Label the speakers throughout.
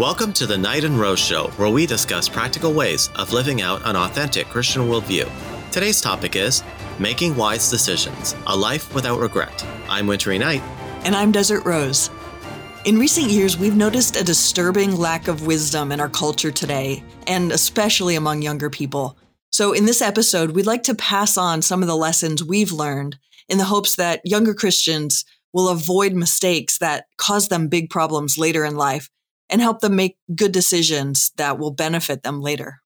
Speaker 1: Welcome to the Knight and Rose Show, where we discuss practical ways of living out an authentic Christian worldview. Today's topic is Making Wise Decisions A Life Without Regret. I'm Wintery Knight.
Speaker 2: And I'm Desert Rose. In recent years, we've noticed a disturbing lack of wisdom in our culture today, and especially among younger people. So, in this episode, we'd like to pass on some of the lessons we've learned in the hopes that younger Christians will avoid mistakes that cause them big problems later in life and help them make good decisions that will benefit them later.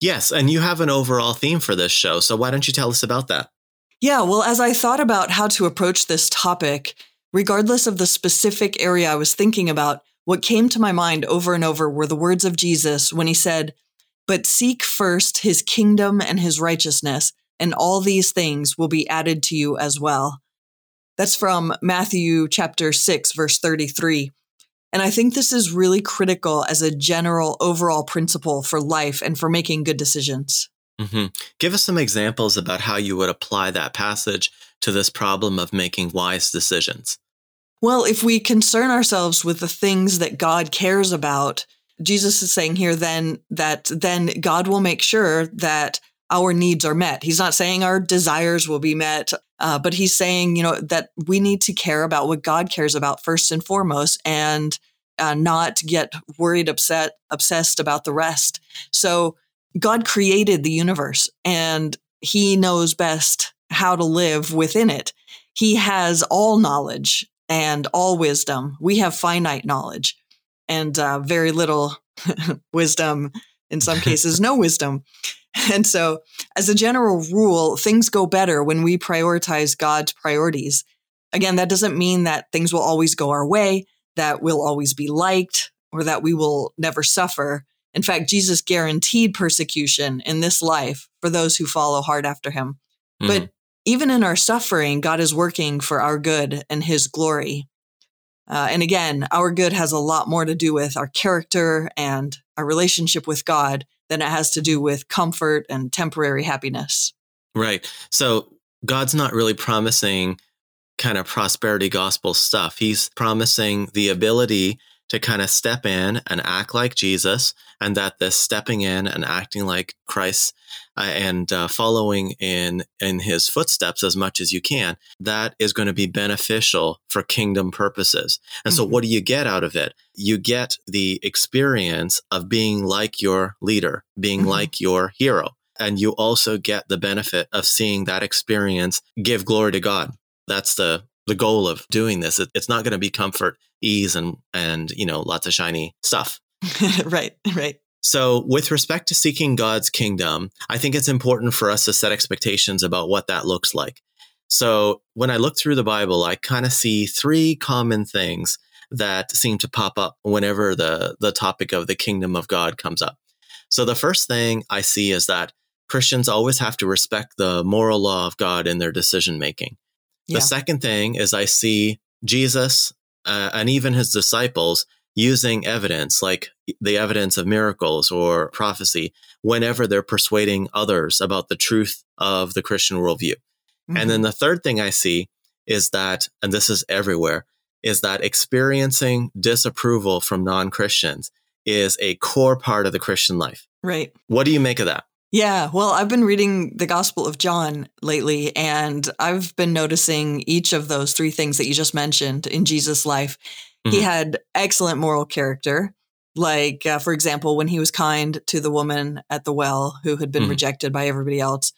Speaker 1: Yes, and you have an overall theme for this show, so why don't you tell us about that?
Speaker 2: Yeah, well, as I thought about how to approach this topic, regardless of the specific area I was thinking about, what came to my mind over and over were the words of Jesus when he said, But seek first his kingdom and his righteousness, and all these things will be added to you as well. That's from Matthew chapter 6, verse 33. And I think this is really critical as a general overall principle for life and for making good decisions.
Speaker 1: Mm-hmm. Give us some examples about how you would apply that passage to this problem of making wise decisions.
Speaker 2: Well, if we concern ourselves with the things that God cares about, Jesus is saying here then that then God will make sure that our needs are met. He's not saying our desires will be met, uh, but he's saying, you know, that we need to care about what God cares about first and foremost and uh, not get worried, upset, obsessed about the rest. So God created the universe and he knows best how to live within it. He has all knowledge and all wisdom. We have finite knowledge and uh, very little wisdom, in some cases, no wisdom. And so, as a general rule, things go better when we prioritize God's priorities. Again, that doesn't mean that things will always go our way, that we'll always be liked, or that we will never suffer. In fact, Jesus guaranteed persecution in this life for those who follow hard after him. Mm-hmm. But even in our suffering, God is working for our good and his glory. Uh, and again, our good has a lot more to do with our character and our relationship with God than it has to do with comfort and temporary happiness.
Speaker 1: Right. So God's not really promising kind of prosperity gospel stuff. He's promising the ability to kind of step in and act like Jesus, and that this stepping in and acting like Christ and uh, following in in His footsteps as much as you can, that is going to be beneficial for kingdom purposes. And mm-hmm. so, what do you get out of it? You get the experience of being like your leader, being mm-hmm. like your hero. And you also get the benefit of seeing that experience give glory to God. That's the the goal of doing this. It, it's not going to be comfort, ease, and and you know lots of shiny stuff.
Speaker 2: right, right.
Speaker 1: So, with respect to seeking God's kingdom, I think it's important for us to set expectations about what that looks like. So, when I look through the Bible, I kind of see three common things that seem to pop up whenever the, the topic of the kingdom of God comes up. So, the first thing I see is that Christians always have to respect the moral law of God in their decision making. The second thing is I see Jesus uh, and even his disciples using evidence like the evidence of miracles or prophecy whenever they're persuading others about the truth of the Christian worldview. Mm-hmm. And then mm-hmm. the third thing I see is that, and this is everywhere, is that experiencing disapproval from non Christians is a core part of the Christian life.
Speaker 2: Right.
Speaker 1: What do you make of that?
Speaker 2: Yeah, well, I've been reading the Gospel of John lately, and I've been noticing each of those three things that you just mentioned in Jesus' life. Mm-hmm. He had excellent moral character. Like, uh, for example, when he was kind to the woman at the well who had been mm-hmm. rejected by everybody else.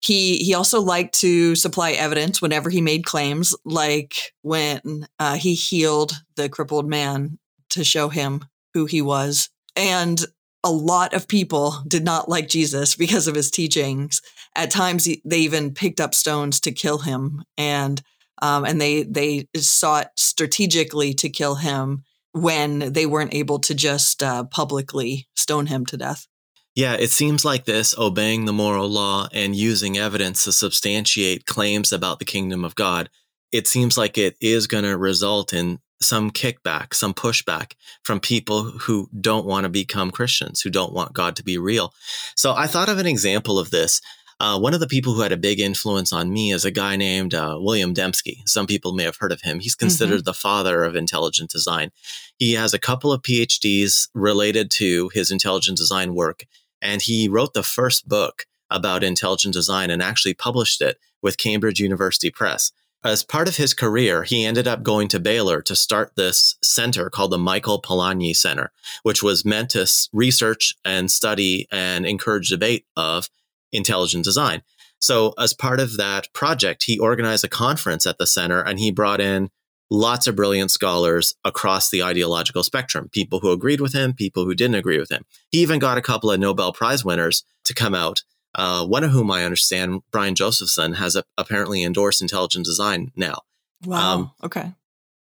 Speaker 2: He, he also liked to supply evidence whenever he made claims, like when uh, he healed the crippled man to show him who he was. And a lot of people did not like Jesus because of his teachings. At times, they even picked up stones to kill him, and um, and they they sought strategically to kill him when they weren't able to just uh, publicly stone him to death.
Speaker 1: Yeah, it seems like this obeying the moral law and using evidence to substantiate claims about the kingdom of God. It seems like it is going to result in some kickback, some pushback from people who don't want to become Christians, who don't want God to be real. So I thought of an example of this. Uh, one of the people who had a big influence on me is a guy named uh, William Dembski. Some people may have heard of him. He's considered mm-hmm. the father of intelligent design. He has a couple of PhDs related to his intelligent design work, and he wrote the first book about intelligent design and actually published it with Cambridge University Press. As part of his career, he ended up going to Baylor to start this center called the Michael Polanyi Center, which was meant to research and study and encourage debate of intelligent design. So, as part of that project, he organized a conference at the center and he brought in lots of brilliant scholars across the ideological spectrum people who agreed with him, people who didn't agree with him. He even got a couple of Nobel Prize winners to come out uh, one of whom I understand, Brian Josephson, has a, apparently endorsed intelligent design now.
Speaker 2: Wow. Um, okay.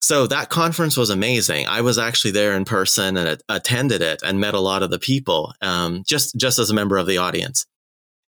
Speaker 1: So that conference was amazing. I was actually there in person and attended it and met a lot of the people, um, just just as a member of the audience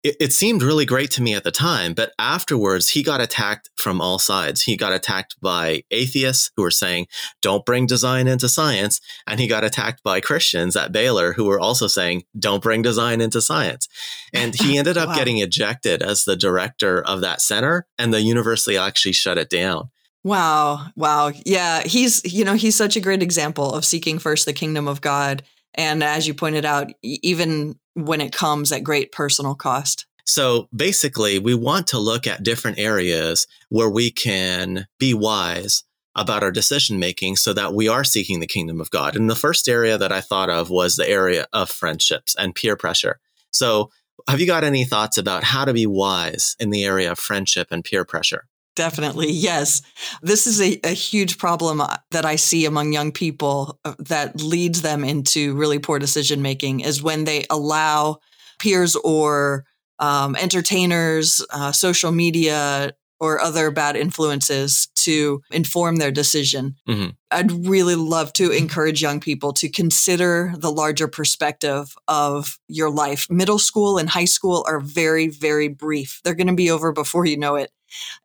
Speaker 1: it, it, seemed really great to me at the time, but afterwards he got attacked from all sides. He got attacked by atheists who were saying, don't bring design into science. And he got attacked by Christians at Baylor who were also saying, don't bring design into science. And he ended up wow. getting ejected as the director of that center, and the university actually shut it down.
Speaker 2: Wow. Wow. Yeah. He's, you know, he's such a great example of seeking first the kingdom of God. And as you pointed out, even when it comes at great personal cost.
Speaker 1: So basically, we want to look at different areas where we can be wise about our decision making so that we are seeking the kingdom of God. And the first area that I thought of was the area of friendships and peer pressure. So, have you got any thoughts about how to be wise in the area of friendship and peer pressure?
Speaker 2: Definitely, yes. This is a, a, huge problem uh, that I see among young people uh, that leads them into really poor decision making is when they allow peers or um, entertainers, uh, social media, or other bad influences to inform their decision. Mm-hmm. I'd really love to encourage young people to consider the larger perspective of your life. Middle school and high school are very, very brief. They're going to be over before you know it.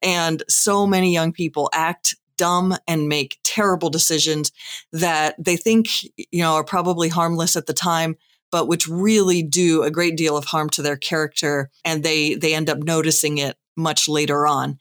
Speaker 2: And so many young people act dumb and make terrible decisions that they think, you know, are probably harmless at the time, but which really do a great deal of harm to their character and they they end up noticing it much later on.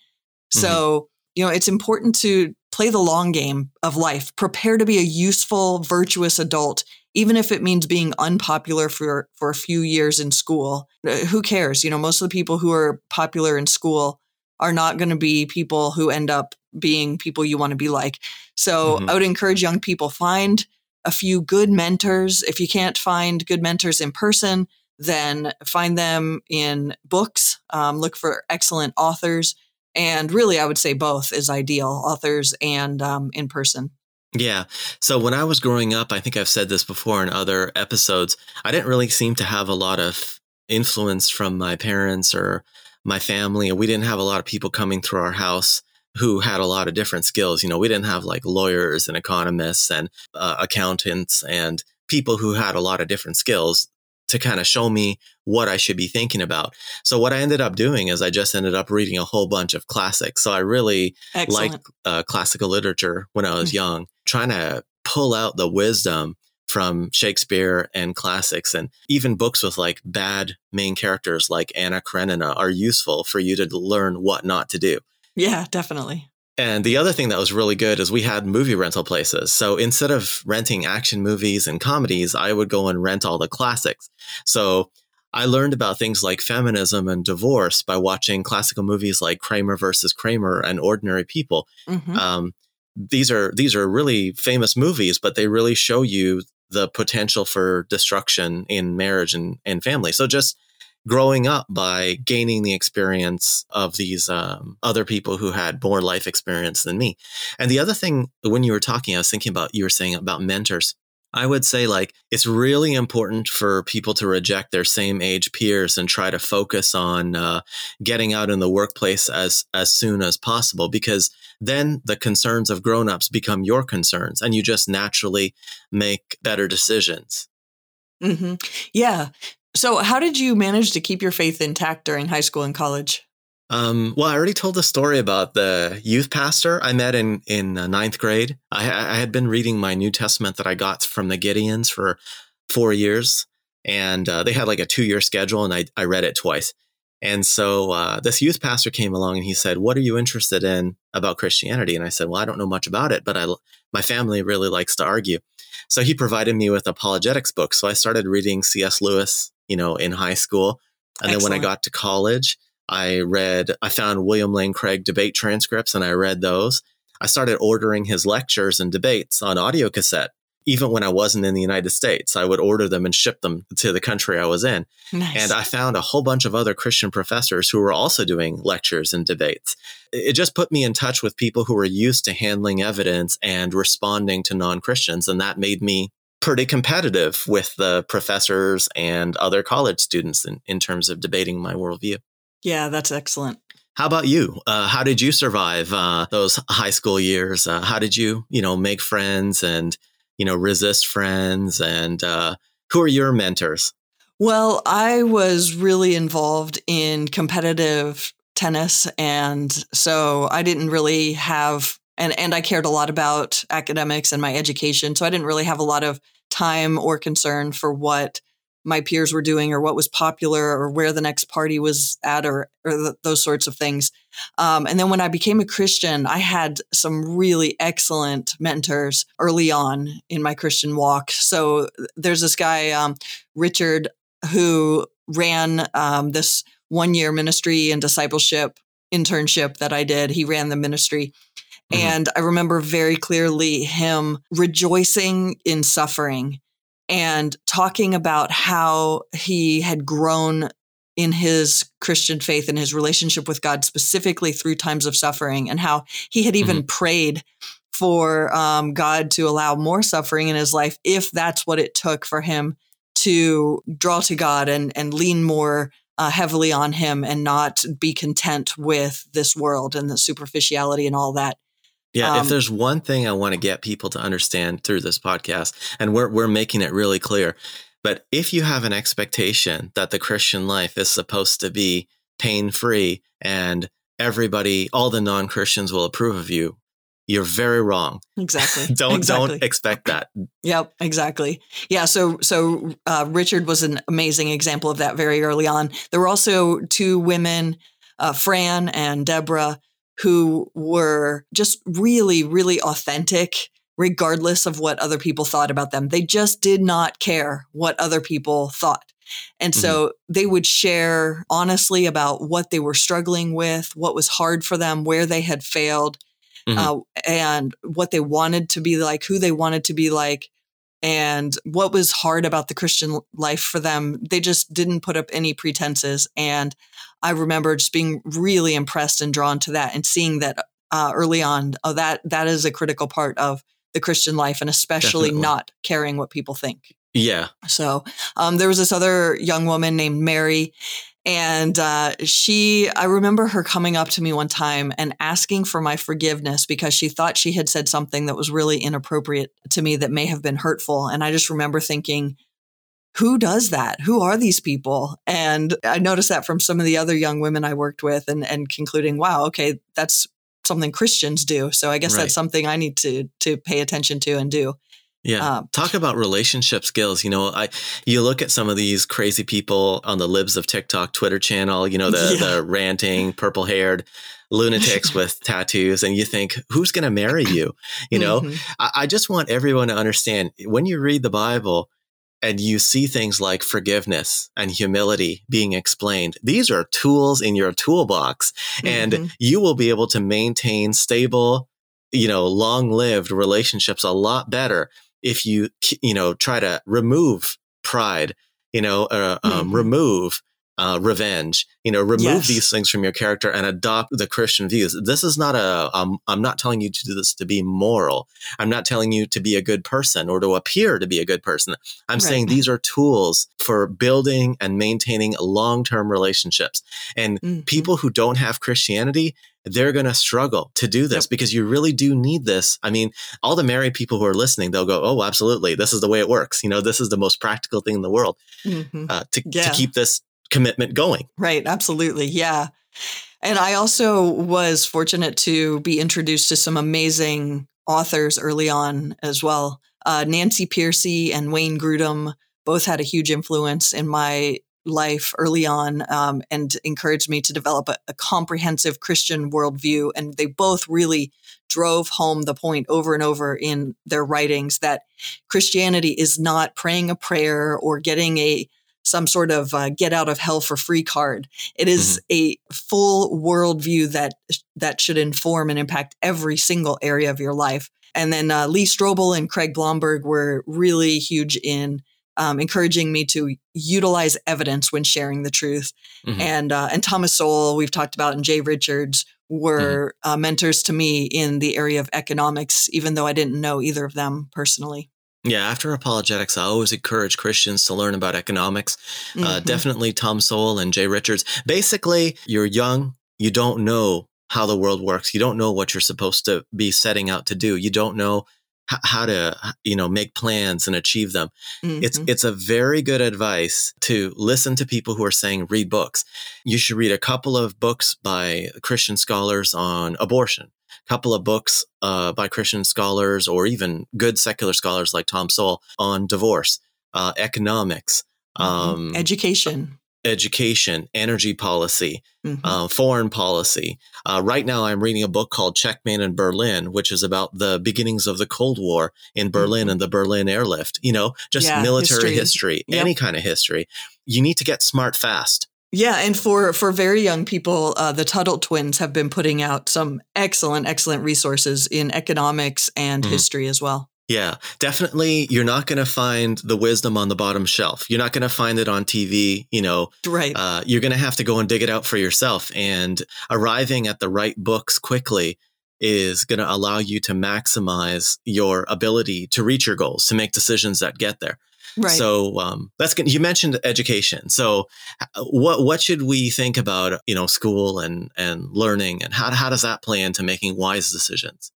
Speaker 2: So, mm-hmm. you know, it's important to play the long game of life, prepare to be a useful, virtuous adult, even if it means being unpopular for, for a few years in school. Uh, who cares? You know, most of the people who are popular in school are not going to be people who end up being people you want to be like. So mm-hmm. I would encourage young people find a few good mentors. If you can't find good mentors in person, then find them in books. Um, look for excellent authors and really, I would say both is ideal authors and um, in person.
Speaker 1: Yeah. So when I was growing up, I think I've said this before in other episodes, I didn't really seem to have a lot of influence from my parents or my family. We didn't have a lot of people coming through our house who had a lot of different skills. You know, we didn't have like lawyers and economists and uh, accountants and people who had a lot of different skills to kind of show me what I should be thinking about. So what I ended up doing is I just ended up reading a whole bunch of classics. So I really liked uh, classical literature when I was mm-hmm. young, trying to pull out the wisdom from Shakespeare and classics and even books with like bad main characters like Anna Karenina are useful for you to learn what not to do.
Speaker 2: Yeah, definitely.
Speaker 1: And the other thing that was really good is we had movie rental places. So instead of renting action movies and comedies, I would go and rent all the classics. So I learned about things like feminism and divorce by watching classical movies like Kramer versus Kramer and Ordinary People. Mm-hmm. Um, these are these are really famous movies, but they really show you the potential for destruction in marriage and, and family. So just growing up by gaining the experience of these um, other people who had more life experience than me. And the other thing, when you were talking, I was thinking about, you were saying about mentors. I would say like it's really important for people to reject their same age peers and try to focus on uh, getting out in the workplace as as soon as possible because then the concerns of grown-ups become your concerns and you just naturally make better decisions.
Speaker 2: Mm-hmm. Yeah. So, how did you manage to keep your faith intact during high school and college?
Speaker 1: Um, well, I already told the story about the youth pastor I met in in uh, ninth grade. I, I, had been reading my New Testament that I got from the Gideons for four years, and uh, they had like a two year schedule, and I I read it twice. And so uh, this youth pastor came along and he said, "What are you interested in about Christianity?" And I said, "Well, I don't know much about it, but I my family really likes to argue." So he provided me with apologetics books. So I started reading C.S. Lewis, you know, in high school, and Excellent. then when I got to college, I read I found William Lane Craig debate transcripts and I read those. I started ordering his lectures and debates on audio cassette even when I wasn't in the United States, I would order them and ship them to the country I was in. Nice. And I found a whole bunch of other Christian professors who were also doing lectures and debates. It just put me in touch with people who were used to handling evidence and responding to non Christians. And that made me pretty competitive with the professors and other college students in, in terms of debating my worldview.
Speaker 2: Yeah, that's excellent.
Speaker 1: How about you? Uh, how did you survive uh, those high school years? Uh, how did you, you know, make friends and you know, resist friends and uh, who are your mentors?
Speaker 2: Well, I was really involved in competitive tennis. And so I didn't really have, and, and I cared a lot about academics and my education. So I didn't really have a lot of time or concern for what my peers were doing or what was popular or where the next party was at or, or th- those sorts of things. Um, and then when I became a Christian, I had some really excellent mentors early on in my Christian walk. So there's this guy, um, Richard, who ran um, this one year ministry and discipleship internship that I did. He ran the ministry. Mm-hmm. And I remember very clearly him rejoicing in suffering and talking about how he had grown in his Christian faith and his relationship with God, specifically through times of suffering, and how he had even mm-hmm. prayed for um, God to allow more suffering in his life if that's what it took for him to draw to God and, and lean more uh, heavily on him and not be content with this world and the superficiality and all that.
Speaker 1: Yeah, um, if there's one thing I want to get people to understand through this podcast, and we're we're making it really clear, but if you have an expectation that the Christian life is supposed to be pain free and everybody, all the non Christians will approve of you, you're very wrong.
Speaker 2: Exactly.
Speaker 1: don't
Speaker 2: exactly.
Speaker 1: don't expect that.
Speaker 2: yep, exactly. Yeah. So so uh, Richard was an amazing example of that very early on. There were also two women, uh, Fran and Deborah, who were just really, really authentic, regardless of what other people thought about them. They just did not care what other people thought. And so mm-hmm. they would share honestly about what they were struggling with, what was hard for them, where they had failed, mm-hmm. uh, and what they wanted to be like, who they wanted to be like, and what was hard about the Christian life for them. They just didn't put up any pretenses. And I remember just being really impressed and drawn to that and seeing that uh, early on. Oh, that that is a critical part of the Christian life, and especially Definitely. not caring what people think.
Speaker 1: Yeah.
Speaker 2: So um, there was this other young woman named Mary, and uh, she, I remember her coming up to me one time and asking for my forgiveness because she thought she had said something that was really inappropriate to me that may have been hurtful. And I just remember thinking, who does that? Who are these people? And I noticed that from some of the other young women I worked with and, and concluding, wow, okay, that's something Christians do. So I guess right. that's something I need to to pay attention to and do.
Speaker 1: Yeah. Um, Talk about relationship skills. You know, I you look at some of these crazy people on the libs of TikTok Twitter channel, you know, the yeah. the ranting, purple haired lunatics with tattoos, and you think, who's gonna marry you? You know? Mm-hmm. I, I just want everyone to understand when you read the Bible, and you see things like forgiveness and humility being explained. These are tools in your toolbox mm-hmm. and you will be able to maintain stable, you know, long lived relationships a lot better if you, you know, try to remove pride, you know, uh, um, mm-hmm. remove uh, revenge. You know, remove yes. these things from your character and adopt the Christian views. This is not a. Um, I'm not telling you to do this to be moral. I'm not telling you to be a good person or to appear to be a good person. I'm right. saying these are tools for building and maintaining long term relationships. And mm-hmm. people who don't have Christianity, they're going to struggle to do this because you really do need this. I mean, all the married people who are listening, they'll go, "Oh, absolutely, this is the way it works." You know, this is the most practical thing in the world mm-hmm. uh, to, yeah. to keep this commitment going.
Speaker 2: Right. Absolutely. Yeah. And I also was fortunate to be introduced to some amazing authors early on as well. Uh, Nancy Pearcey and Wayne Grudem both had a huge influence in my life early on um, and encouraged me to develop a, a, comprehensive Christian worldview. And they both really drove home the point over and over in their writings that Christianity is not praying a prayer or getting a some sort of uh, get out of hell for free card. It is mm-hmm. a full worldview that that should inform and impact every single area of your life. And then uh, Lee Strobel and Craig Blomberg were really huge in um, encouraging me to utilize evidence when sharing the truth. Mm-hmm. And uh, and Thomas Sowell, we've talked about, and Jay Richards were mm-hmm. uh, mentors to me in the area of economics, even though I didn't know either of them personally.
Speaker 1: Yeah, after apologetics, I always encourage Christians to learn about economics. Uh, mm-hmm. Uh, definitely Tom Sowell and Jay Richards. Basically, you're young, you don't know how the world works. You don't know what you're supposed to be setting out to do. You don't know how to you know make plans and achieve them mm-hmm. it's it's a very good advice to listen to people who are saying read books you should read a couple of books by christian scholars on abortion a couple of books uh, by christian scholars or even good secular scholars like tom sowell on divorce uh, economics
Speaker 2: mm-hmm. um, education
Speaker 1: education, energy policy, mm-hmm. uh, foreign policy. Uh, right now, I'm reading a book called Checkmate in Berlin, which is about the beginnings of the Cold War in Berlin mm-hmm. and the Berlin airlift. You know, just yeah, military history, history yep. any kind of history. You need to get smart fast.
Speaker 2: Yeah, and for for very young people, uh, the Tuttle twins have been putting out some excellent, excellent resources in economics and mm-hmm. history as well.
Speaker 1: Yeah, definitely. You're not going to find the wisdom on the bottom shelf. You're not going to find it on TV. You know,
Speaker 2: right?
Speaker 1: Uh, you're going to have to go and dig it out for yourself. And arriving at the right books quickly is going to allow you to maximize your ability to reach your goals, to make decisions that get there.
Speaker 2: Right.
Speaker 1: So um, that's good. You mentioned education. So what what should we think about you know school and and learning and how how does that play into making wise decisions?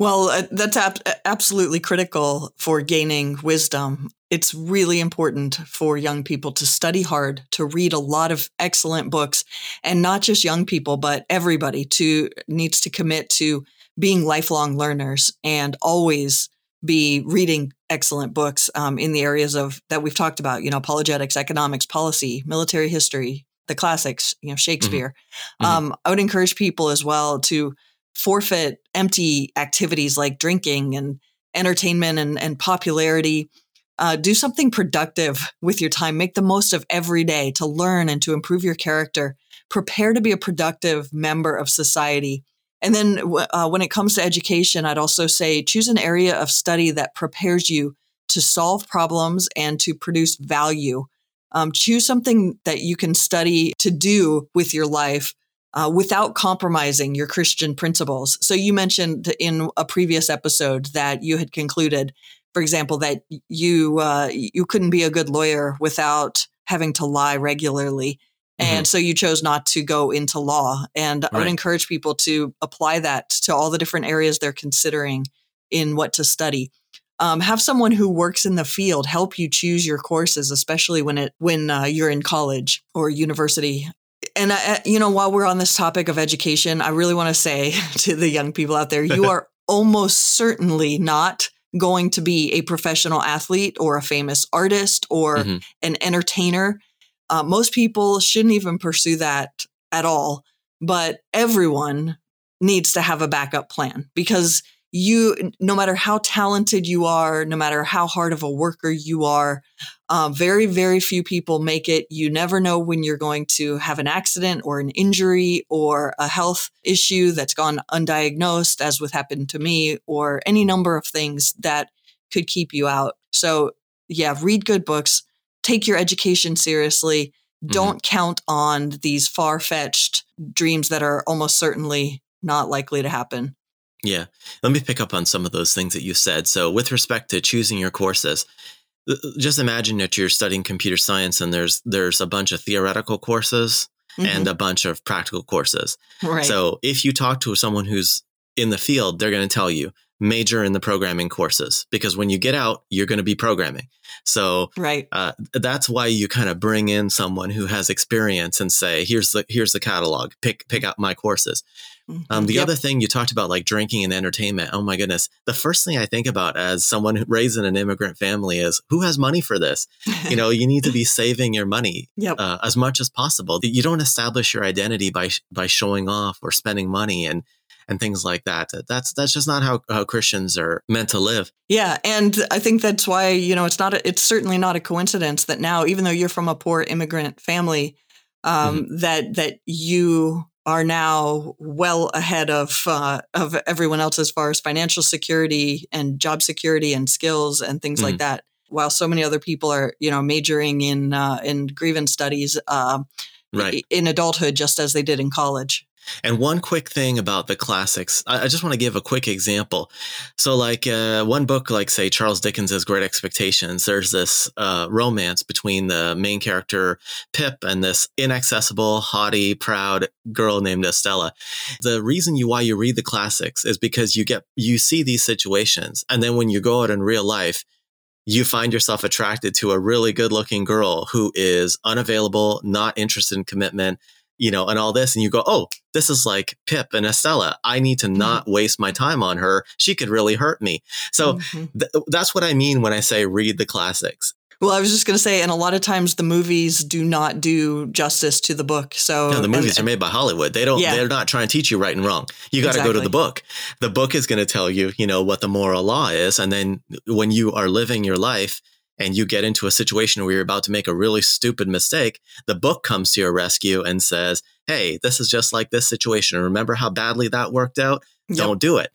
Speaker 2: Well, uh, that's ab- absolutely critical for gaining wisdom. It's really important for young people to study hard, to read a lot of excellent books, and not just young people, but everybody to needs to commit to being lifelong learners and always be reading excellent books um, in the areas of that we've talked about. You know, apologetics, economics, policy, military history, the classics. You know, Shakespeare. Mm-hmm. Um, I would encourage people as well to forfeit empty activities like drinking and entertainment and, and popularity. Uh, do something productive with your time. Make the most of every day to learn and to improve your character. Prepare to be a productive member of society. And then uh, when it comes to education, I'd also say choose an area of study that prepares you to solve problems and to produce value. Um, choose something that you can study to do with your life uh, without compromising your Christian principles. So you mentioned in a previous episode that you had concluded, for example, that you uh, you couldn't be a good lawyer without having to lie regularly. Mm-hmm. And so you chose not to go into law. And right. I would encourage people to apply that to all the different areas they're considering in what to study. Um, have someone who works in the field help you choose your courses, especially when it when uh, you're in college or university and I, you know, while we're on this topic of education, I really want to say to the young people out there, you are almost certainly not going to be a professional athlete or a famous artist or mm-hmm. an entertainer. Uh, most people shouldn't even pursue that at all, but everyone needs to have a backup plan because you, no matter how talented you are, no matter how hard of a worker you are, uh, very, very few people make it. You never know when you're going to have an accident or an injury or a health issue that's gone undiagnosed, as with happened to me, or any number of things that could keep you out. So, yeah, read good books, take your education seriously. Mm-hmm. Don't count on these far fetched dreams that are almost certainly not likely to happen.
Speaker 1: Yeah. Let me pick up on some of those things that you said. So, with respect to choosing your courses, uh, just imagine that you're studying computer science and there's there's a bunch of theoretical courses mm-hmm. and a bunch of practical courses.
Speaker 2: Right.
Speaker 1: So, if you talk to someone who's in the field, they're going to tell you major in the programming courses because when you get out, you're going to be programming. So
Speaker 2: right.
Speaker 1: Uh, that's why you kind of bring in someone who has experience and say, here's the, here's the catalog, pick, pick out my courses. Mm-hmm. Um, the yep. other thing you talked about, like drinking and entertainment. Oh my goodness. The first thing I think about as someone raised in an immigrant family is who has money for this? you know, you need to be saving your money
Speaker 2: yep.
Speaker 1: uh, as much as possible. You don't establish your identity by, by showing off or spending money and, and things like that. That's that's just not how, how Christians are meant to live.
Speaker 2: Yeah, and I think that's why you know it's not a, it's certainly not a coincidence that now, even though you're from a poor immigrant family, um, mm-hmm. that that you are now well ahead of uh, of everyone else as far as financial security and job security and skills and things mm-hmm. like that. While so many other people are, you know, majoring in uh, in grievance studies uh,
Speaker 1: right.
Speaker 2: in adulthood, just as they did in college.
Speaker 1: And one quick thing about the classics, I, I just want to give a quick example. So, like uh, one book, like say Charles Dickens's Great Expectations, there's this uh, romance between the main character Pip and this inaccessible, haughty, proud girl named Estella. The reason you why you read the classics is because you get you see these situations, and then when you go out in real life, you find yourself attracted to a really good looking girl who is unavailable, not interested in commitment you know, and all this. And you go, oh, this is like Pip and Estella. I need to mm-hmm. not mm-hmm. waste my time on her. She could really hurt me. So mm-hmm. th- that's what I mean when I say read the classics.
Speaker 2: Well, I was just going to say, and a lot of times the movies do not do justice to the book. So
Speaker 1: no, the movies and, are made by Hollywood. They don't. Yeah. They're not trying to teach you right and wrong. You got to exactly. go to the book. The book is going to tell you, you know, what the moral law is, and then when you are living your life, and you get into a situation where you're about to make a really stupid mistake, the book comes to your rescue and says, Hey, this is just like this situation. Remember how badly that worked out? Yep. Don't do it.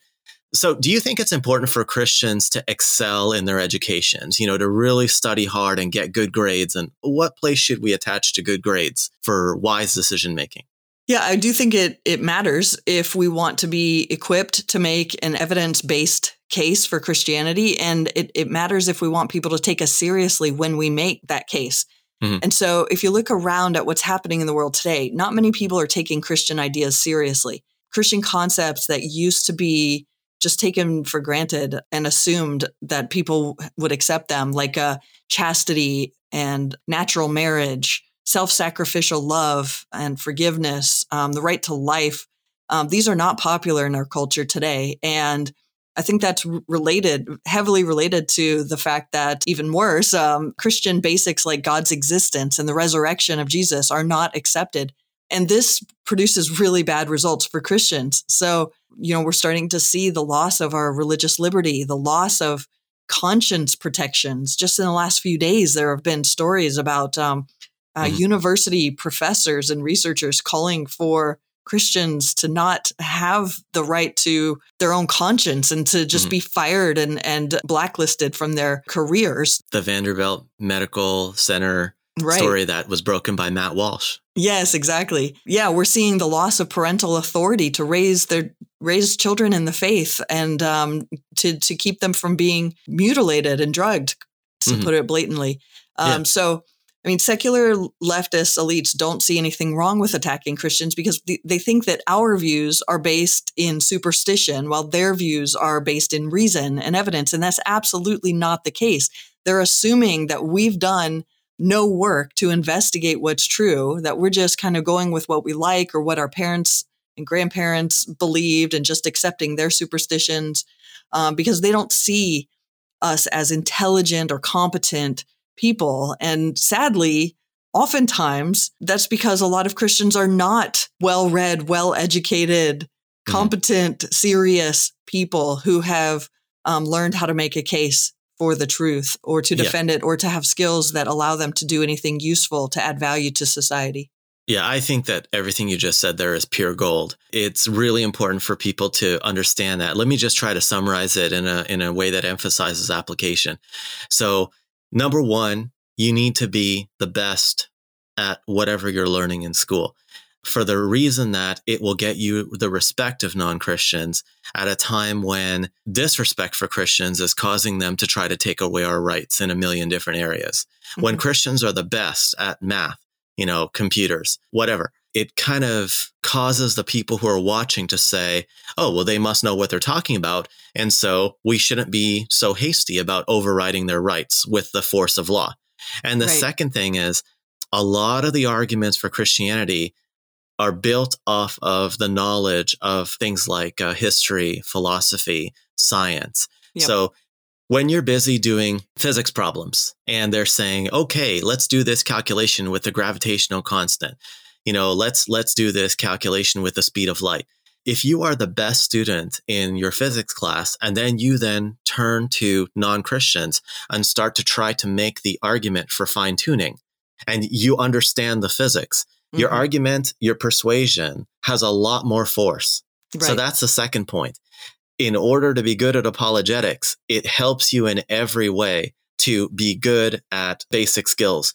Speaker 1: So, do you think it's important for Christians to excel in their educations, you know, to really study hard and get good grades? And what place should we attach to good grades for wise decision making?
Speaker 2: Yeah, I do think it it matters if we want to be equipped to make an evidence-based case for Christianity and it, it matters if we want people to take us seriously when we make that case. Mm-hmm. And so if you look around at what's happening in the world today, not many people are taking Christian ideas seriously. Christian concepts that used to be just taken for granted and assumed that people would accept them, like uh, chastity and natural marriage self sacrificial love and forgiveness, um, the right to life. Um, these are not popular in our culture today. And I think that's related, heavily related to the fact that even worse, um, Christian basics like God's existence and the resurrection of Jesus are not accepted. And this produces really bad results for Christians. So, you know, we're starting to see the loss of our religious liberty, the loss of conscience protections. Just in the last few days, there have been stories about um, uh, mm-hmm. university professors and researchers calling for Christians to not have the right to their own conscience and to just mm-hmm. be fired and, and blacklisted from their careers.
Speaker 1: The Vanderbilt Medical Center right. story that was broken by Matt Walsh.
Speaker 2: Yes, exactly. Yeah, we're seeing the loss of parental authority to raise their raise children in the faith and um, to to keep them from being mutilated and drugged, to mm-hmm. put it blatantly. Um, yeah. So I mean, secular leftist elites don't see anything wrong with attacking Christians because they think that our views are based in superstition while their views are based in reason and evidence. And that's absolutely not the case. They're assuming that we've done no work to investigate what's true, that we're just kind of going with what we like or what our parents and grandparents believed and just accepting their superstitions um, because they don't see us as intelligent or competent people. And sadly, oftentimes that's because a lot of Christians are not well read, well educated, mm-hmm. competent, mm-hmm. serious people who have um, learned how to make a case for the truth or to defend yeah. it or to have skills that allow them to do anything useful to add value to society.
Speaker 1: Yeah, I think that everything you just said there is pure gold. It's really important for people to understand that. Let me just try to summarize it in a in a way that emphasizes application. So, Number one, you need to be the best at whatever you're learning in school for the reason that it will get you the respect of non Christians at a time when disrespect for Christians is causing them to try to take away our rights in a million different areas. Mm-hmm. When Christians are the best at math, you know, computers, whatever, it kind of causes the people who are watching to say, oh, well, they must know what they're talking about. And so we shouldn't be so hasty about overriding their rights with the force of law. And the right. second thing is a lot of the arguments for Christianity are built off of the knowledge of things like uh, history, philosophy, science. Yep. So when you're busy doing physics problems and they're saying, okay, let's do this calculation with the gravitational constant. You know, let's, let's do this calculation with the speed of light. If you are the best student in your physics class and then you then turn to non-Christians and start to try to make the argument for fine tuning and you understand the physics, mm-hmm. your argument, your persuasion has a lot more force. Right. So that's the second point in order to be good at apologetics, it helps you in every way to be good at basic skills.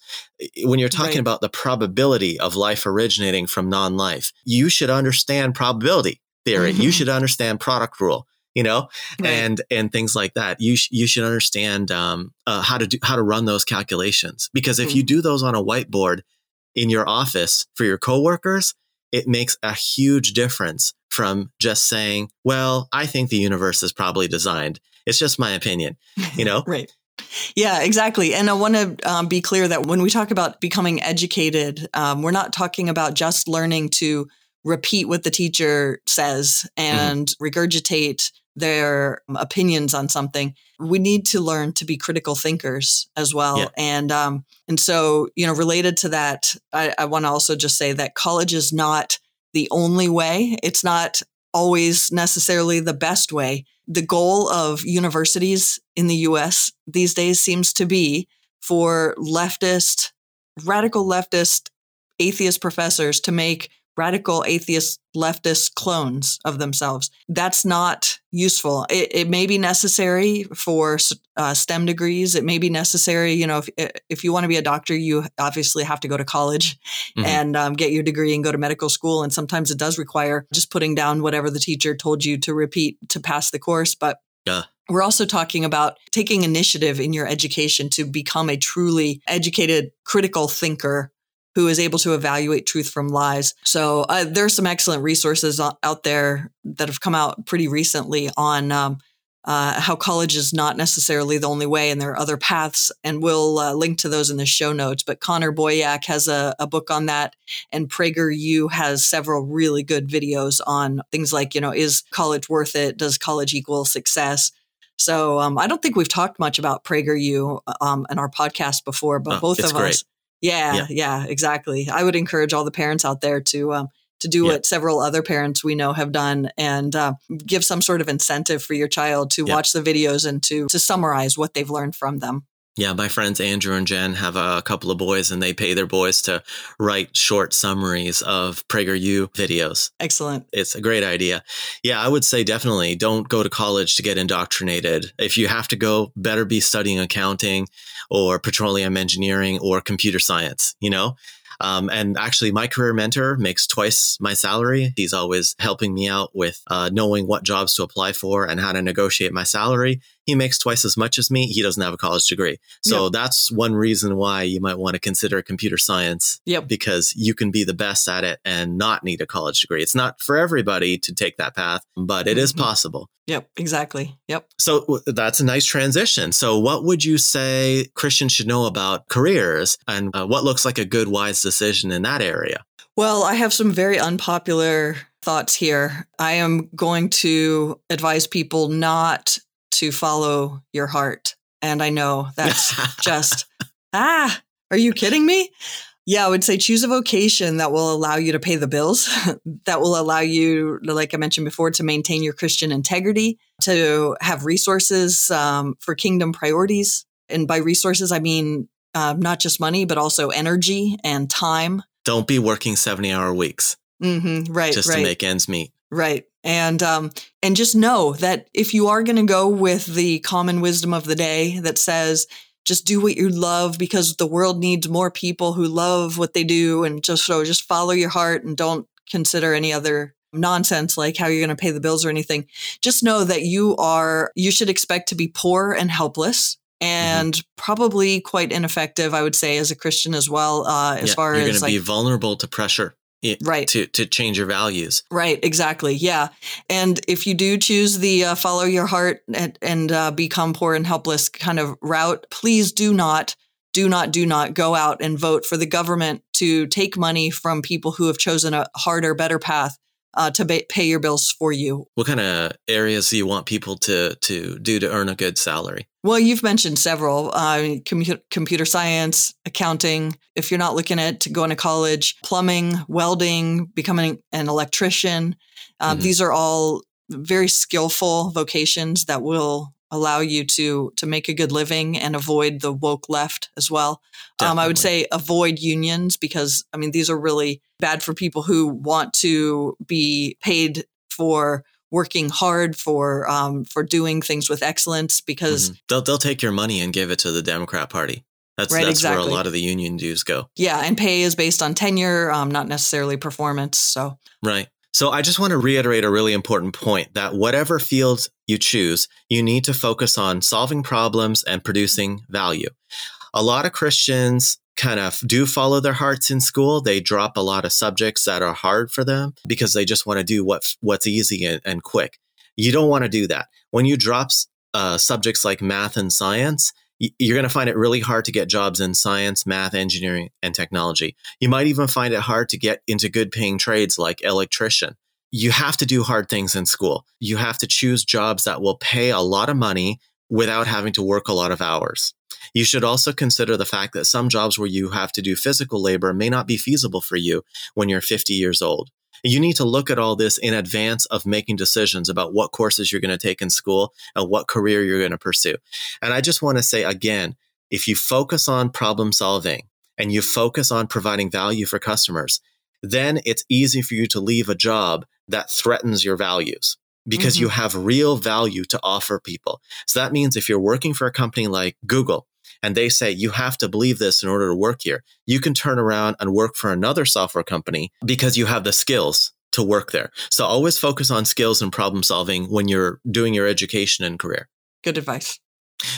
Speaker 1: When you're talking right. about the probability of life originating from non life, you should understand probability theory. Mm-hmm. You should understand product rule. You know, right. and and things like that. You sh- you should understand um, uh, how to do how to run those calculations because if mm-hmm. you do those on a whiteboard in your office for your coworkers, it makes a huge difference from just saying, well, I think the universe is probably designed. It's just my opinion, you know?
Speaker 2: right. Yeah, exactly. And I want to um, be clear that when we talk about becoming educated, um, we're not talking about just learning to repeat what the teacher says mm-hmm. and mm-hmm. regurgitate their opinions on something. We need to learn to be critical thinkers as well. Yeah. And um, and so, you know, related to that, I, I want to also just say that college is not the only way. It's not always necessarily the best way. The goal of universities in the US these days seems to be for leftist, radical leftist, atheist professors to make radical atheist leftist clones of themselves. That's not useful. It, it may be necessary for uh, STEM degrees. It may be necessary, you know, if if you want to be a doctor, you obviously have to go to college mm-hmm. and um, get your degree and go to medical school. And sometimes it does require just putting down whatever the teacher told you to repeat to pass the course. But yeah. We're also talking about taking initiative in your education to become a truly educated, critical thinker who is able to evaluate truth from lies. So uh, there are some excellent resources out there that have come out pretty recently on um, uh, how college is not necessarily the only way, and there are other paths. And we'll uh, link to those in the show notes. But Connor Boyack has a, a book on that, and PragerU has several really good videos on things like, you know, is college worth it? Does college equal success? So um, I don't think we've talked much about PragerU um, in our podcast before, but oh, both of great. us yeah, yeah, yeah, exactly. I would encourage all the parents out there to um, to do what several other parents we know have done and uh, give some sort of incentive for your child to watch the videos and to to summarize what they've learned from them.
Speaker 1: Yeah, my friends Andrew and Jen have a couple of boys, and they pay their boys to write short summaries of PragerU videos.
Speaker 2: Excellent.
Speaker 1: It's a great idea. Yeah, I would say definitely don't go to college to get indoctrinated. If you have to go, better be studying accounting or petroleum engineering or computer science, you know? Um, and actually, my career mentor makes twice my salary. He's always helping me out with uh, knowing what jobs to apply for and how to negotiate my salary. He makes twice as much as me. He doesn't have a college degree. So yep. that's one reason why you might want to consider computer science.
Speaker 2: Yep.
Speaker 1: Because you can be the best at it and not need a college degree. It's not for everybody to take that path, but it mm-hmm. is possible.
Speaker 2: Yep, exactly. Yep.
Speaker 1: So that's a nice transition. So, what would you say Christians should know about careers and uh, what looks like a good, wise decision in that area?
Speaker 2: Well, I have some very unpopular thoughts here. I am going to advise people not to follow your heart. And I know that's just, ah, are you kidding me? Yeah, I would say choose a vocation that will allow you to pay the bills, that will allow you, like I mentioned before, to maintain your Christian integrity, to have resources um, for kingdom priorities. And by resources, I mean uh, not just money, but also energy and time.
Speaker 1: Don't be working 70 hour weeks.
Speaker 2: Mm-hmm, right.
Speaker 1: Just
Speaker 2: right.
Speaker 1: to make ends meet.
Speaker 2: Right. And um, and just know that if you are going to go with the common wisdom of the day that says just do what you love because the world needs more people who love what they do and just so just follow your heart and don't consider any other nonsense like how you're going to pay the bills or anything just know that you are you should expect to be poor and helpless mm-hmm. and mm-hmm. probably quite ineffective i would say as a christian as well uh, as yeah, far
Speaker 1: you're
Speaker 2: as
Speaker 1: going to be vulnerable to pressure i-
Speaker 2: Right.
Speaker 1: to to change your values.
Speaker 2: Right, exactly. Yeah. And if you do choose the uh, follow your heart and, and uh, become poor and helpless kind of route, please do not, do not, do not go out and vote for the government to take money from people who have chosen a harder, better path uh, to ba- pay your bills for you.
Speaker 1: What kind of areas do you want people to to do to earn a good salary?
Speaker 2: Well, you've mentioned several uh, commu- computer science, accounting. If you're not looking at going to college, plumbing, welding, becoming an electrician. Uh,
Speaker 1: Mhm.
Speaker 2: These are all very skillful vocations that will allow you to to make a good living and avoid the woke left as well. Um, I would say avoid unions because I mean these are really bad for people who want to be paid for working hard for um, for doing things with excellence because
Speaker 1: Mhm. they'll they'll take your money and give it to the Democrat Party. That's
Speaker 2: Right,
Speaker 1: that's where a lot of the union dues go.
Speaker 2: Yeah, and pay is based on tenure, um, not necessarily performance. So,
Speaker 1: Right. So I just want to reiterate a really important point that whatever field you choose, you need to focus on solving problems and producing value. A lot of Christians kind of do follow their hearts in school. They drop a lot of subjects that are hard for them because they just want to do what what's easy and, and quick. You don't want to do that. When you drop uh, subjects like math and science, you're going to find it really hard to get jobs in science, math, engineering, and technology. You might even find it hard to get into good paying trades like electrician. You have to do hard things in school. You have to choose jobs that will pay a lot of money without having to work a lot of hours. You should also consider the fact that some jobs where you have to do physical labor may not be feasible for you when you're 50 years old. You need to look at all this in advance of making decisions about what courses you're going to take in school and what career you're going to pursue. And I just want to say again, if you focus on problem solving and you focus on providing value for customers, then it's easy for you to leave a job that threatens your values because you mm-hmm. have real value to offer people. So that means if you're working for a company like Google and they say you have to believe this in order to work here, you can turn around and work for another software company because you have the skills to work there. So always focus on skills and problem solving when you're doing your education and career.
Speaker 2: good advice.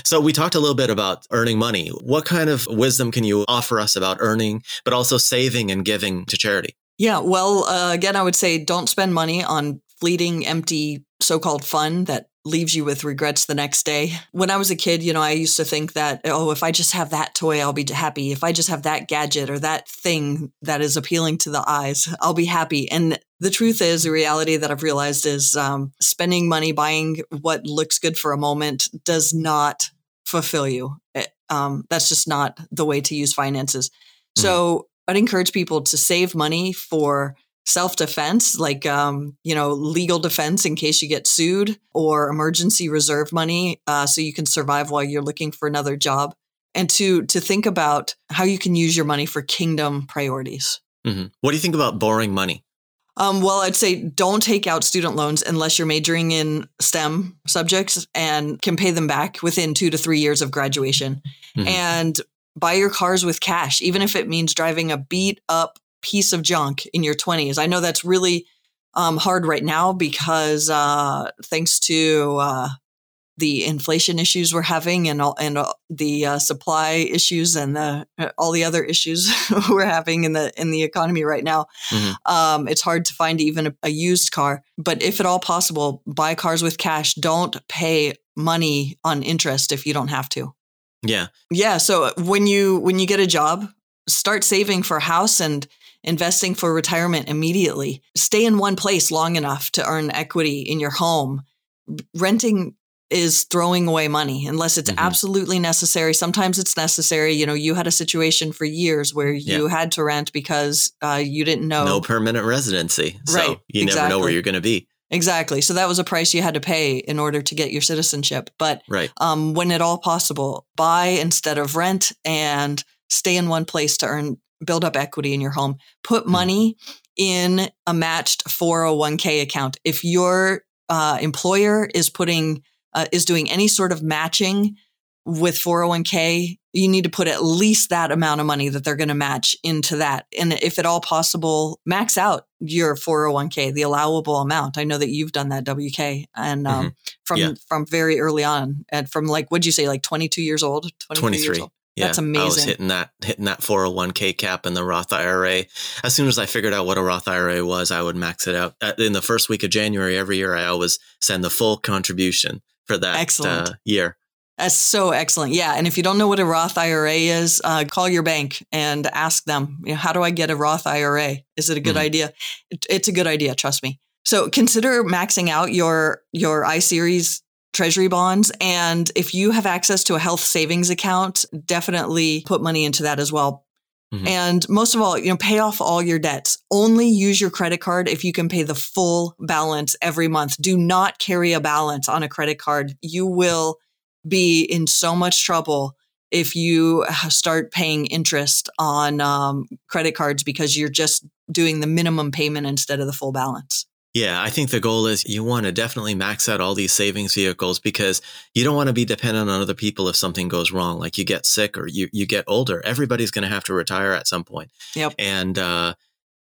Speaker 1: So we talked a little bit about earning money. What kind of wisdom can you offer us about earning, but also saving and giving to charity?
Speaker 2: Yeah, well, uh, again, I would say don't spend money on fleeting, empty so called fun that leaves you with regrets the next day. When I was a kid, you know, I used to think that, oh, if I just have that toy, I'll be happy. If I just have that gadget or that thing that is appealing to the eyes, I'll be happy. And the truth is, the reality that I've realized is um, spending money buying what looks good for a moment does not fulfill you. It, um, that's just not the way to use finances. So I'd encourage people to save money for self defense, like um, you know, legal defense in case you get sued, or emergency reserve money uh, so you can survive while you're looking for another job, and to to think about how you can use your money for kingdom priorities.
Speaker 1: hmm What do you think about borrowing money?
Speaker 2: Um, well, I'd say don't take out student loans unless you're majoring in STEM subjects and can pay them back within two to three years of graduation.
Speaker 1: Mhm.
Speaker 2: And buy your cars with cash, even if it means driving a beat up piece of junk in your 20s. I know that's really um, hard right now because uh, thanks to uh, the inflation issues we're having and all, and all the uh, supply issues and the uh, all the other issues we're having in the in the economy right now
Speaker 1: Mhm.
Speaker 2: um, it's hard to find even a, a used car but if at all possible buy cars with cash don't pay money on interest if you don't have to
Speaker 1: Yeah.
Speaker 2: yeah so when you when you get a job start saving for a house and investing for retirement immediately stay in one place long enough to earn equity in your home renting is throwing away money unless it's
Speaker 1: Mhm.
Speaker 2: absolutely necessary sometimes it's necessary you know you had a situation for years where you had to rent because uh, you didn't know
Speaker 1: No permanent residency.
Speaker 2: Right.
Speaker 1: So you never know where you're going to be.
Speaker 2: exactly so that was a price you had to pay in order to get your citizenship but
Speaker 1: Right.
Speaker 2: um, when at all possible, buy instead of rent and stay in one place to earn, build up equity in your home. Put
Speaker 1: Mhm.
Speaker 2: money in a matched 401k account. If your uh, employer is putting, uh, is doing any sort of matching with 401k, you need to put at least that amount of money that they're going to match into that. And if at all possible, max out your 401k, the allowable amount. I know that you've done that WK and um, from
Speaker 1: Yeah.
Speaker 2: from very early on and from like what'd you say like 22 years old 23 years
Speaker 1: 23.
Speaker 2: old
Speaker 1: Yeah,
Speaker 2: That's
Speaker 1: I was
Speaker 2: amazing.
Speaker 1: hitting that hitting that 401k cap in the Roth IRA. As soon as I figured out what a Roth IRA was, I would max it out. Uh, In the first week of January every year, I always send the full contribution for that
Speaker 2: Excellent.
Speaker 1: Uh, year.
Speaker 2: That's so excellent. Yeah. And if you don't know what a Roth IRA is, uh, call your bank and ask them, you know, how do I get a Roth IRA? Is it a good
Speaker 1: Mhm.
Speaker 2: idea? It, it's a good idea. Trust me. So consider maxing out your, your I series treasury bonds. And if you have access to a health savings account, definitely put money into that as well.
Speaker 1: Mhm.
Speaker 2: And most of all, you know, pay off all your debts. Only use your credit card if you can pay the full balance every month. Do not carry a balance on a credit card. You will be in so much trouble if you start paying interest on um, credit cards because you're just doing the minimum payment instead of the full balance.
Speaker 1: Yeah, I think the goal is you want to definitely max out all these savings vehicles because you don't want to be dependent on other people if something goes wrong, like you get sick or you, you get older. Everybody's going to have to retire at some point.
Speaker 2: Yep.
Speaker 1: And uh,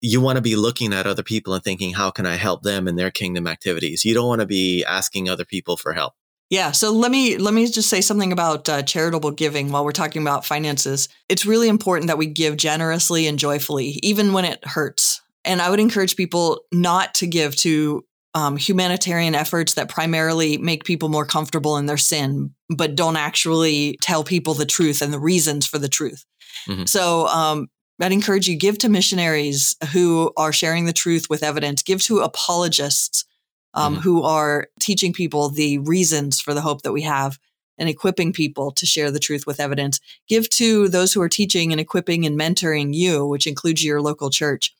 Speaker 1: you want to be looking at other people and thinking, how can I help them in their kingdom activities? You don't want to be asking other people for help.
Speaker 2: Yeah. So let me let me just say something about uh, charitable giving while we're talking about finances. It's really important that we give generously and joyfully, even when it hurts. And I would encourage people not to give to um, humanitarian efforts that primarily make people more comfortable in their sin, but don't actually tell people the truth and the reasons for the truth.
Speaker 1: Mhm.
Speaker 2: So um, I'd encourage you give to missionaries who are sharing the truth with evidence. Give to apologists um,
Speaker 1: Mhm.
Speaker 2: who are teaching people the reasons for the hope that we have and equipping people to share the truth with evidence. Give to those who are teaching and equipping and mentoring you, which includes your local church.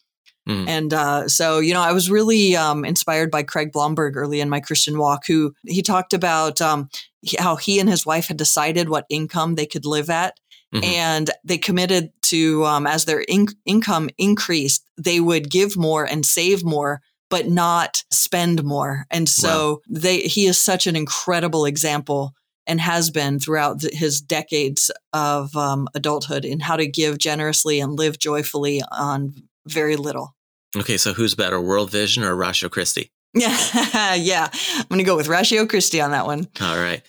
Speaker 1: Mhm.
Speaker 2: And uh, so, you know, I was really um, inspired by Craig Blomberg early in my Christian walk, who he talked about um, how he and his wife had decided what income they could live at.
Speaker 1: Mhm.
Speaker 2: And they committed to, um, as their in- income increased, they would give more and save more, but not spend more. And so they, he is such an incredible example and has been throughout th- his decades of um, adulthood in how to give generously and live joyfully on very little.
Speaker 1: Okay, so who's better, World Vision or Ratio Christi?
Speaker 2: Yeah, yeah. I'm going to go with Ratio Christi on that one.
Speaker 1: All right.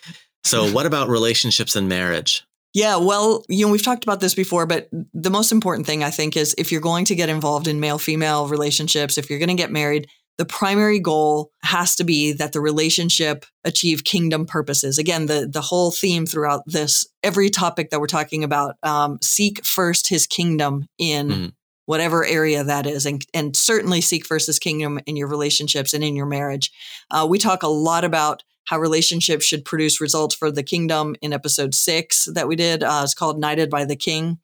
Speaker 1: So, what about relationships and marriage?
Speaker 2: Yeah, well, you know, we've talked about this before, but the most important thing I think is if you're going to get involved in male female relationships, if you're going to get married, the primary goal has to be that the relationship achieve kingdom purposes. Again, the the whole theme throughout this, every topic that we're talking about, um, seek first His kingdom in
Speaker 1: Mhm.
Speaker 2: Whatever area that is, and and certainly seek His kingdom in your relationships and in your marriage. Uh, we talk a lot about how relationships should produce results for the kingdom in episode six that we did. Uh, it's called Knighted by the King.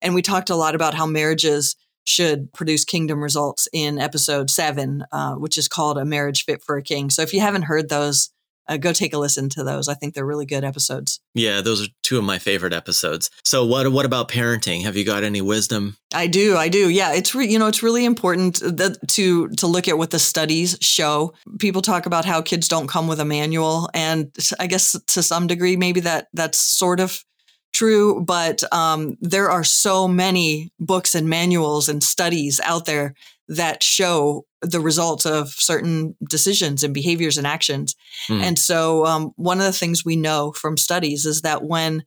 Speaker 2: And we talked a lot about how marriages should produce kingdom results in episode seven, uh, which is called A Marriage Fit for a King. So if you haven't heard those, uh, go take a listen to those. I think they're really good episodes.
Speaker 1: Yeah, those are two of my favorite episodes. So, what what about parenting? Have you got any wisdom?
Speaker 2: I do, I do. Yeah, it's re- you know it's really important that, to to look at what the studies show. People talk about how kids don't come with a manual, and I guess to some degree maybe that that's sort of true. But um, there are so many books and manuals and studies out there that show the results of certain decisions and behaviors and actions.
Speaker 1: Hmm.
Speaker 2: And so, um, one of the things we know from studies is that when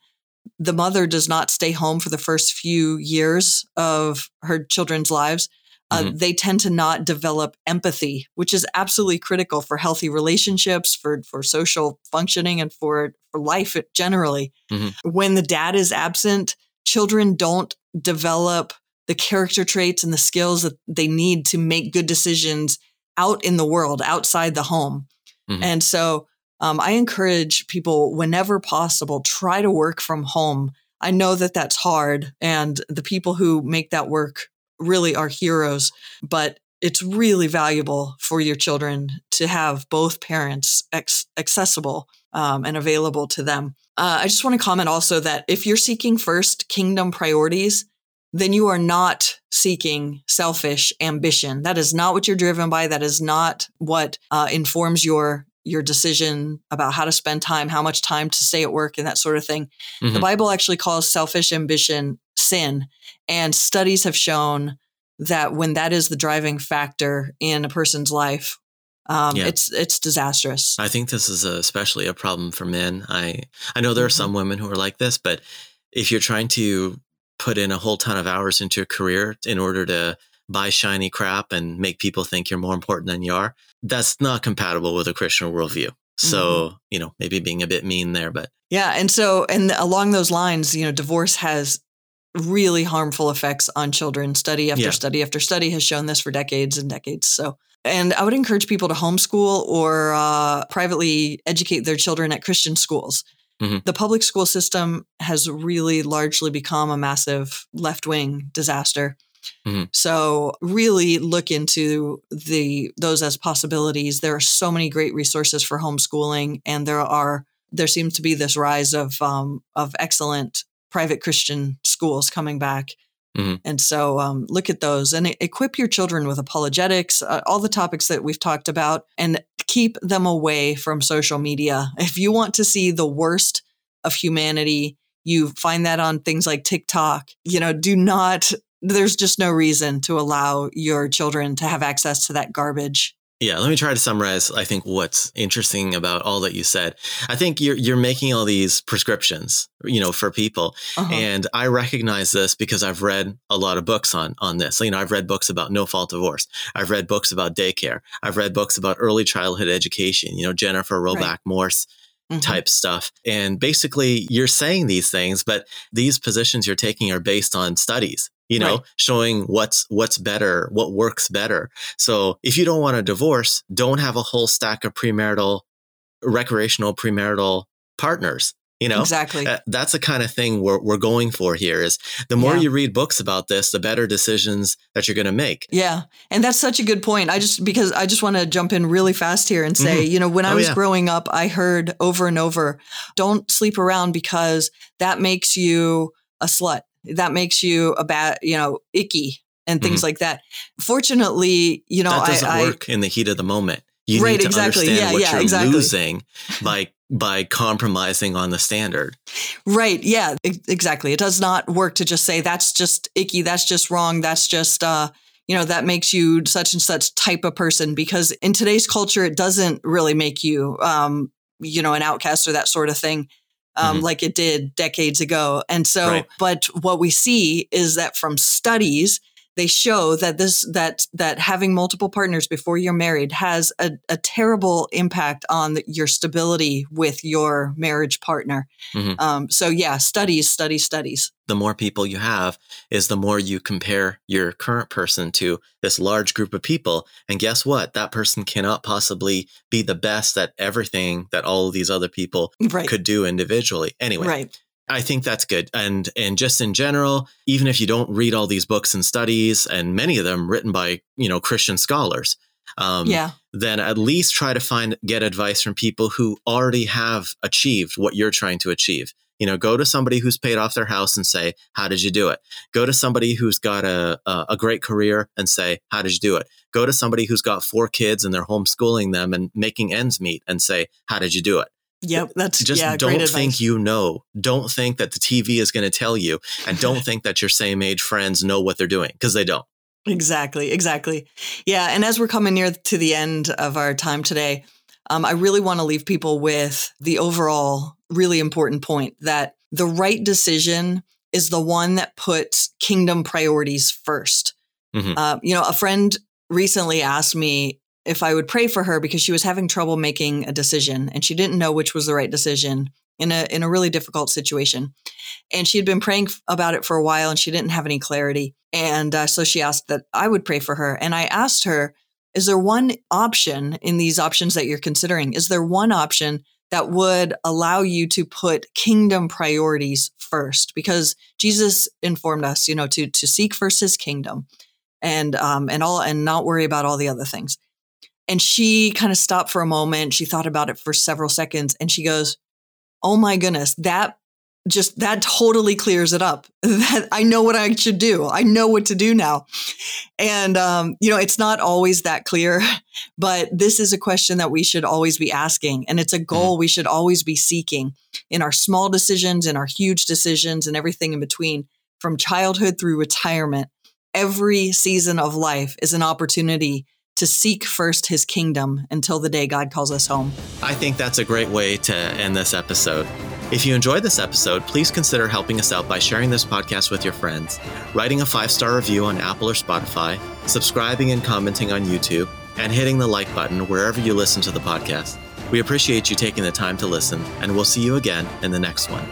Speaker 2: the mother does not stay home for the first few years of her children's lives, uh,
Speaker 1: Mhm.
Speaker 2: they tend to not develop empathy, which is absolutely critical for healthy relationships, for for social functioning, and for for life generally.
Speaker 1: Mhm.
Speaker 2: When the dad is absent, children don't develop the character traits and the skills that they need to make good decisions out in the world, outside the home.
Speaker 1: Mhm.
Speaker 2: And so um, I encourage people, whenever possible, try to work from home. I know that that's hard, and the people who make that work really are heroes, but it's really valuable for your children to have both parents ex- accessible um, and available to them. Uh, I just want to comment also that if you're seeking first kingdom priorities, then you are not seeking selfish ambition. That is not what you're driven by. That is not what uh, informs your your decision about how to spend time, how much time to stay at work, and that sort of thing. The
Speaker 1: Mhm.
Speaker 2: Bible actually calls selfish ambition sin, and studies have shown that when that is the driving factor in a person's life, um,
Speaker 1: Yeah.
Speaker 2: it's it's disastrous.
Speaker 1: I think this is especially a problem for men. I I know there are
Speaker 2: Mhm.
Speaker 1: some women who are like this, but if you're trying to put in a whole ton of hours into a career in order to buy shiny crap and make people think you're more important than you are, that's not compatible with a Christian worldview. So, mm-hmm. you know, maybe being a bit mean there, but
Speaker 2: yeah. And so, and along those lines, you know, divorce has really harmful effects on children. Study after yeah. study after study has shown this for decades and decades. So, and I would encourage people to homeschool or uh, privately educate their children at Christian schools. Mm-hmm. The public school system has really largely become a massive left wing disaster. Mm-hmm. So really look into the those as possibilities. There are so many great resources for homeschooling, and there are there seems to be this rise of um, of excellent private Christian schools coming back. Mm-hmm. And so um, look at those and equip your children with apologetics, uh, all the topics that we've talked about, and keep them away from social media. If you want to see the worst of humanity, you find that on things like TikTok. You know, do not, there's just no reason to allow your children to have access to that garbage.
Speaker 1: Yeah, let me try to summarize. I think what's interesting about all that you said. I think you're you're making all these prescriptions, you know, for people, uh-huh. and I recognize this because I've read a lot of books on on this. You know, I've read books about no fault divorce. I've read books about daycare. I've read books about early childhood education. You know, Jennifer Roback right. Morse. Mm-hmm. type stuff. And basically, you're saying these things, but these positions you're taking are based on studies you know right. showing what's what's better what works better so if you don't want a divorce don't have a whole stack of premarital recreational premarital partners you know
Speaker 2: exactly
Speaker 1: that's the kind of thing we're, we're going for here is the more yeah. you read books about this the better decisions that you're going to make
Speaker 2: yeah and that's such a good point i just because i just want to jump in really fast here and say mm-hmm. you know when i oh, was yeah. growing up i heard over and over don't sleep around because that makes you a slut that makes you a bad, you know, icky and things mm-hmm. like that. Fortunately, you know,
Speaker 1: that doesn't
Speaker 2: I,
Speaker 1: work I, in the heat of the moment. You right, need to exactly. understand yeah, what yeah, you're exactly. losing by by compromising on the standard.
Speaker 2: Right. Yeah. Exactly. It does not work to just say that's just icky. That's just wrong. That's just uh, you know that makes you such and such type of person because in today's culture it doesn't really make you um, you know an outcast or that sort of thing um, mm-hmm. like it did decades ago. And so, right. but what we see is that from studies, they show that this that that having multiple partners before you're married has a, a terrible impact on the, your stability with your marriage partner. Mm-hmm. Um, so yeah, studies, studies, studies.
Speaker 1: The more people you have, is the more you compare your current person to this large group of people. And guess what? That person cannot possibly be the best at everything that all of these other people right. could do individually. Anyway,
Speaker 2: right.
Speaker 1: I think that's good. And and just in general, even if you don't read all these books and studies, and many of them written by you know Christian scholars, um,
Speaker 2: yeah,
Speaker 1: then at least try to find get advice from people who already have achieved what you're trying to achieve. You know, go to somebody who's paid off their house and say, "How did you do it?" Go to somebody who's got a a, a great career and say, "How did you do it?" Go to somebody who's got four kids and they're homeschooling them and making ends meet and say, "How did you do it?"
Speaker 2: Yep, that's
Speaker 1: just
Speaker 2: yeah,
Speaker 1: don't think you know. Don't think that the TV is going to tell you, and don't think that your same age friends know what they're doing because they don't.
Speaker 2: Exactly, exactly. Yeah, and as we're coming near to the end of our time today, um, I really want to leave people with the overall really important point that the right decision is the one that puts kingdom priorities 1st mm-hmm. uh, you know, a friend recently asked me if I would pray for her because she was having trouble making a decision and she didn't know which was the right decision in a in a really difficult situation. And she had been praying about it for a while and she didn't have any clarity. And uh, so she asked that I would pray for her. And I asked her, is there one option in these options that you're considering? Is there one option that would allow you to put kingdom priorities first? Because Jesus informed us, you know, to to seek first His kingdom, and um, and all and not worry about all the other things. And she kind of stopped for a moment. She thought about it for several seconds and she goes, Oh my goodness, that just that totally clears it up. That I know what I should do. I know what to do now. And um, you know, it's not always that clear, but this is a question that we should always be asking. And it's a mm-hmm. goal we should always be seeking in our small decisions, in our huge decisions, and everything in between, from childhood through retirement. Every season of life is an opportunity to seek first his kingdom until the day God calls us home.
Speaker 1: I think that's a great way to end this episode. If you enjoyed this episode, please consider helping us out by sharing this podcast with your friends, writing a five star review on Apple or Spotify, subscribing and commenting on YouTube, and hitting the like button wherever you listen to the podcast. We appreciate you taking the time to listen, and we'll see you again in the next one.